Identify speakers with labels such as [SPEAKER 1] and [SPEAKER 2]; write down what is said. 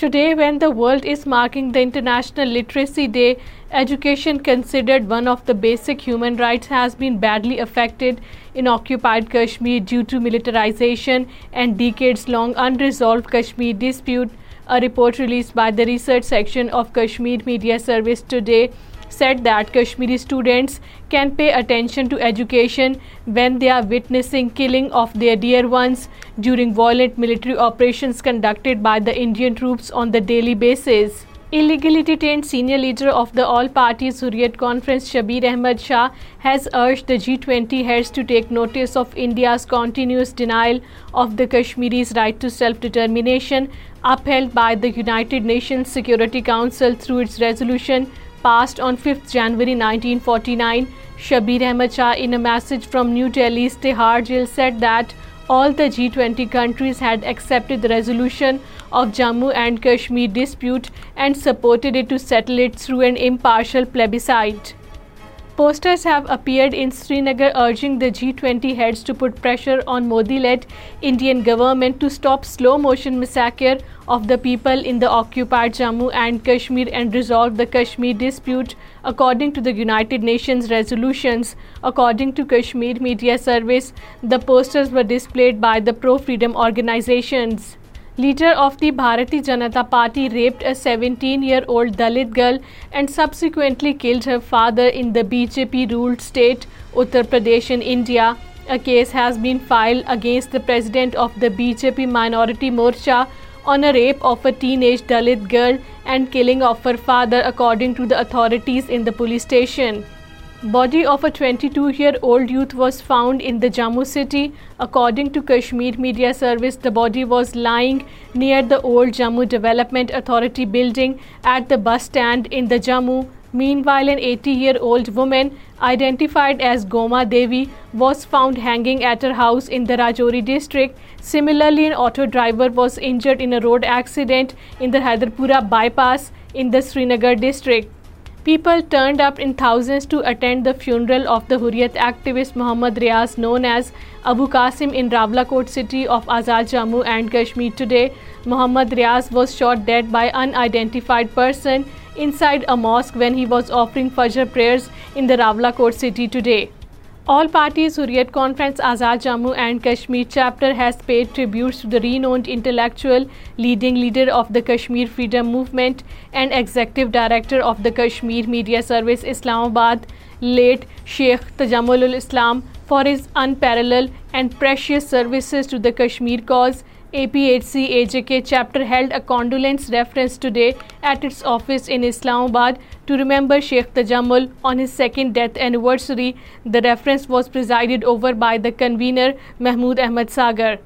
[SPEAKER 1] Today, when the world is marking the International Literacy Day, education, considered one of the basic human rights, has been badly affected in occupied Kashmir due to militarization and decades-long unresolved Kashmir dispute. A report released by the research section of Kashmir Media Service today said that Kashmiri students can pay attention to education when they are witnessing killing of their dear ones during violent military operations conducted by the Indian troops on the daily basis. Illegally detained senior leader of the all-party Hurriyat Conference, Shabir Ahmed Shah, has urged the G20 heads to take notice of India's continuous denial of the Kashmiris' right to self-determination, upheld by the United Nations Security Council through its resolution passed on 5th January 1949. Shabir Ahmed Shah, in a message from New Delhi's Tihar jail, said that all the G20 countries had accepted the resolution of Jammu and Kashmir dispute and supported it to settle it through an impartial plebiscite. Posters have appeared in Srinagar urging the G20 heads to put pressure on Modi-led Indian government to stop slow-motion massacre of the people in the occupied Jammu and Kashmir and resolve the Kashmir dispute according to the United Nations resolutions. According to Kashmir Media Service, the posters were displayed by the pro-freedom organizations. Leader of the Bharatiya Janata Party raped a seventeen year old Dalit girl and subsequently killed her father in the B J P ruled state Uttar Pradesh India a case has been filed against the president of the B J P minority Morcha on a rape of a teenage Dalit girl and killing of her father according to the authorities in the police station Body of a 22-year-old youth was found in the Jammu city. According to Kashmir Media Service, the body was lying near the old Jammu Development Authority building at the bus stand in the Jammu. Meanwhile, an 80-year-old woman identified as Goma Devi was found hanging at her house in the Rajouri district. Similarly, an auto driver was injured in a road accident in the Haidarpura bypass in the Srinagar district. People turned up in thousands to attend the funeral of the Hurriyat activist Mohammad Riyaz known as Abu Qasim in Rawalakot city of Azad Jammu and Kashmir today Mohammad Riyaz was shot dead by an unidentified person inside a mosque when he was offering for prayers in the Rawalakot city today All parties Hurriyat Conference Azad Jammu and Kashmir chapter has paid tributes to the renowned intellectual, leading leader of the Kashmir Freedom Movement and Executive Director of the Kashmir Media Service Islamabad, late Sheikh Tajamulul Islam, for his unparalleled and precious services to the Kashmir cause APHC-AJK chapter held a condolence reference today at its office in Islamabad to remember Sheikh Tajammul on his second death anniversary. The reference was presided over by the convener Mahmood Ahmad Sagar.